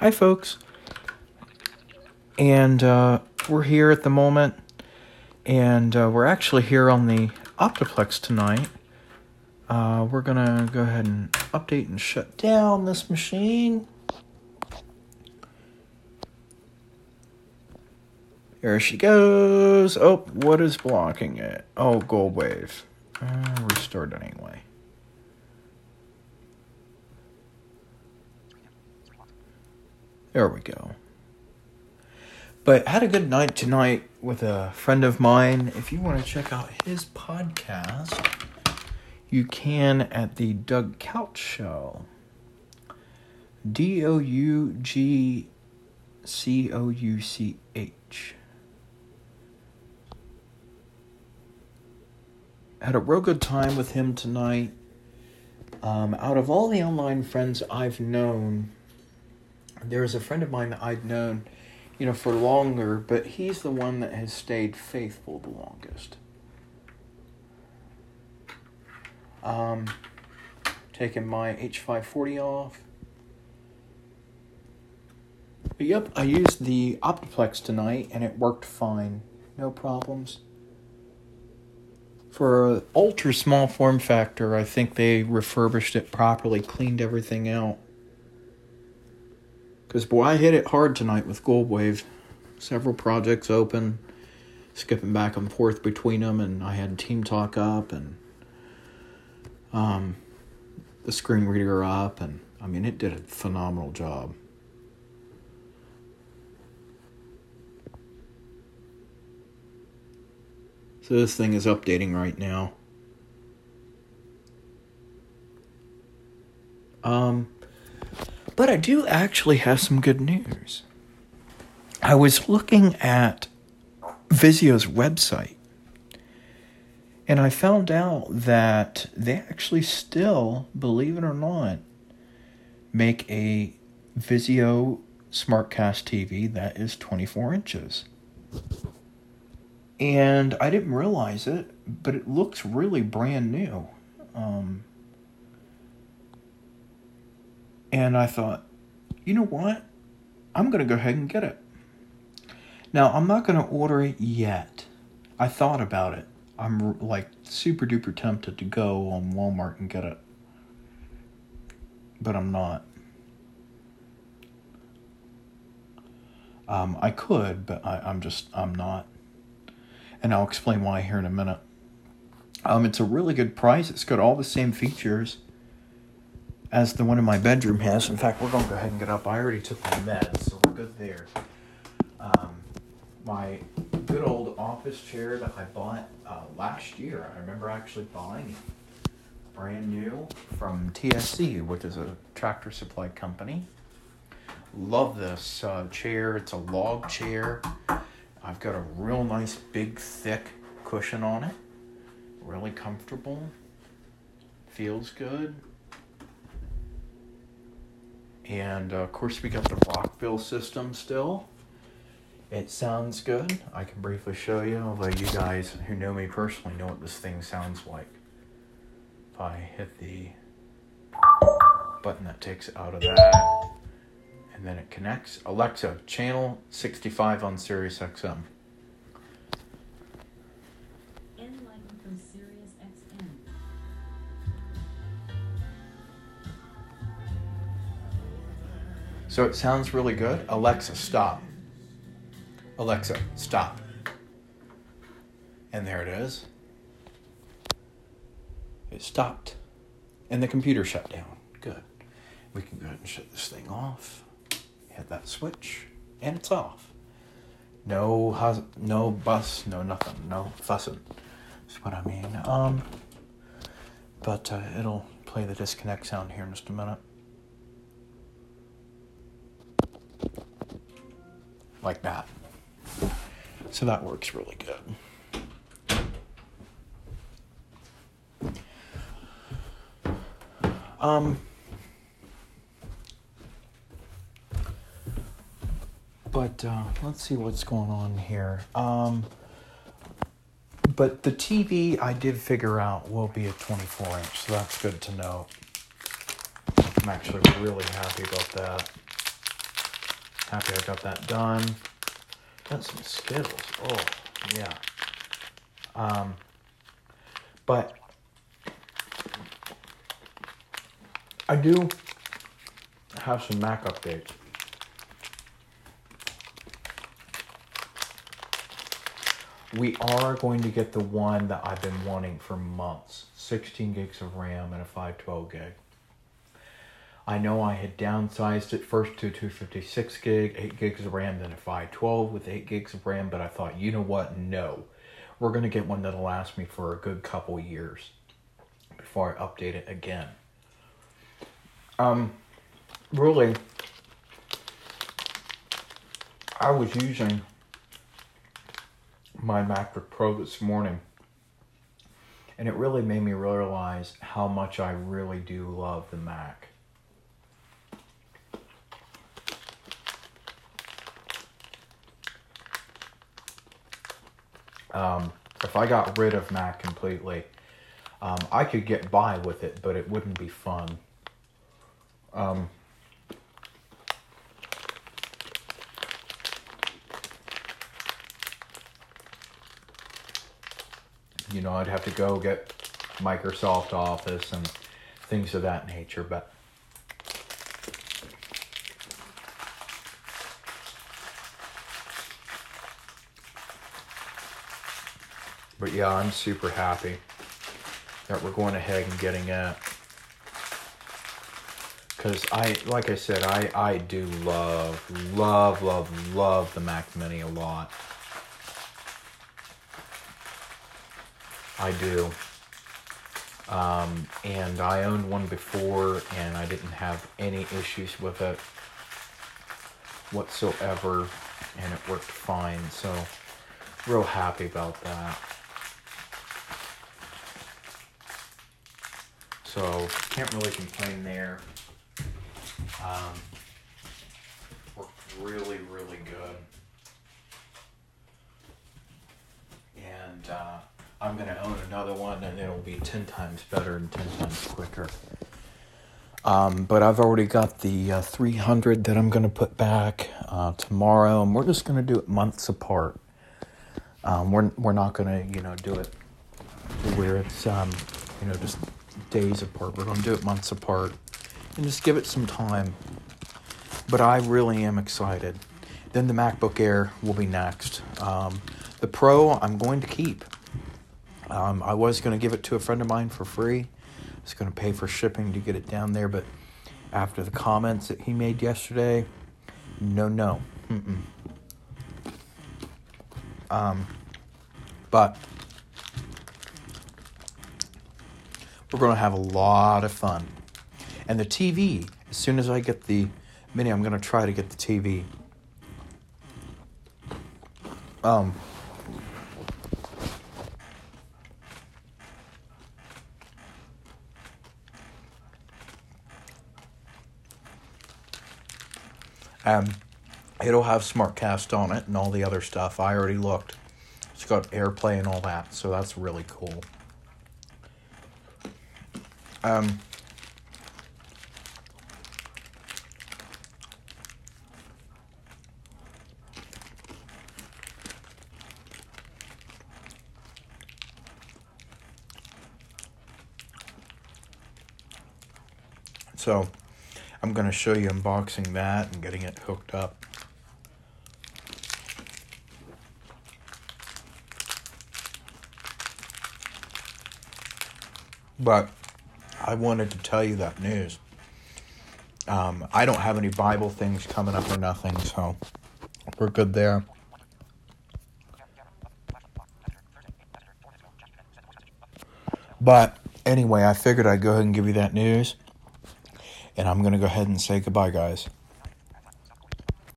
Hi, folks. And uh, we're here at the moment, and uh, we're actually here on the Optiplex tonight. Uh, we're gonna go ahead and update and shut down this machine. There she goes. Oh, what is blocking it? Oh, Gold Wave. Uh, restart anyway. There we go. But had a good night tonight with a friend of mine. If you want to check out his podcast, you can at the Doug Couch Show. D O U G C O U C H. Had a real good time with him tonight. Um, out of all the online friends I've known, there is a friend of mine that I'd known, you know, for longer, but he's the one that has stayed faithful the longest. Um, taking my H540 off. But yep, I used the Optiplex tonight and it worked fine. No problems. For an ultra small form factor, I think they refurbished it properly, cleaned everything out. Because, boy, I hit it hard tonight with Gold Wave. Several projects open, skipping back and forth between them, and I had Team Talk up and um, the screen reader up, and I mean, it did a phenomenal job. So this thing is updating right now. Um, but I do actually have some good news. I was looking at Vizio's website and I found out that they actually still, believe it or not, make a Vizio Smartcast TV that is 24 inches. And I didn't realize it, but it looks really brand new. Um, and I thought, you know what? I'm going to go ahead and get it. Now, I'm not going to order it yet. I thought about it. I'm like super duper tempted to go on Walmart and get it. But I'm not. Um, I could, but I, I'm just, I'm not and I'll explain why here in a minute. Um, it's a really good price. It's got all the same features as the one in my bedroom has. In fact, we're going to go ahead and get up. I already took my meds, so we're good there. Um, my good old office chair that I bought uh, last year. I remember actually buying it brand new from TSC, which is a tractor supply company. Love this uh, chair. It's a log chair. I've got a real nice big thick cushion on it. Really comfortable. Feels good. And uh, of course, we got the Rockville system still. It sounds good. I can briefly show you, although you guys who know me personally know what this thing sounds like. If I hit the button that takes out of that and then it connects. Alexa, channel 65 on Sirius XM. So it sounds really good. Alexa, stop. Alexa, stop. And there it is. It stopped. And the computer shut down. Good. We can go ahead and shut this thing off hit that switch, and it's off. No hus- no bus, no nothing, no fussing. That's what I mean. Um, but uh, it'll play the disconnect sound here in just a minute. Like that. So that works really good. Um, But uh, let's see what's going on here. Um, but the TV I did figure out will be a 24 inch, so that's good to know. I'm actually really happy about that. Happy I got that done. Got some Skittles. Oh, yeah. Um, but I do have some Mac updates. We are going to get the one that I've been wanting for months 16 gigs of RAM and a 512 gig. I know I had downsized it first to 256 gig, 8 gigs of RAM, then a 512 with 8 gigs of RAM, but I thought, you know what? No. We're going to get one that'll last me for a good couple years before I update it again. Um, really, I was using my MacBook Pro this morning, and it really made me realize how much I really do love the Mac. Um, if I got rid of Mac completely, um, I could get by with it, but it wouldn't be fun. Um, you know, I'd have to go get Microsoft Office and things of that nature, but But yeah, I'm super happy that we're going ahead and getting it. Because I, like I said, I, I do love, love, love, love the Mac Mini a lot. I do. Um, and I owned one before and I didn't have any issues with it whatsoever and it worked fine. So, real happy about that. So can't really complain there. Um, worked really, really good. And uh, I'm going to own another one and it'll be 10 times better and 10 times quicker. Um, but I've already got the uh, 300 that I'm going to put back uh, tomorrow, and we're just going to do it months apart. Um, we're we're not going to you know do it where it's um, you know just days apart. We're going to do it months apart and just give it some time. But I really am excited. Then the MacBook Air will be next. Um, the Pro, I'm going to keep. Um, I was going to give it to a friend of mine for free. I was going to pay for shipping to get it down there, but after the comments that he made yesterday, no, no. Mm-mm. Um, but We're going to have a lot of fun. And the TV, as soon as I get the mini, I'm going to try to get the TV. Um, um, it'll have SmartCast on it and all the other stuff. I already looked. It's got AirPlay and all that, so that's really cool. Um, so I'm going to show you unboxing that and getting it hooked up. But I wanted to tell you that news. Um, I don't have any Bible things coming up or nothing, so we're good there. But anyway, I figured I'd go ahead and give you that news. And I'm going to go ahead and say goodbye, guys.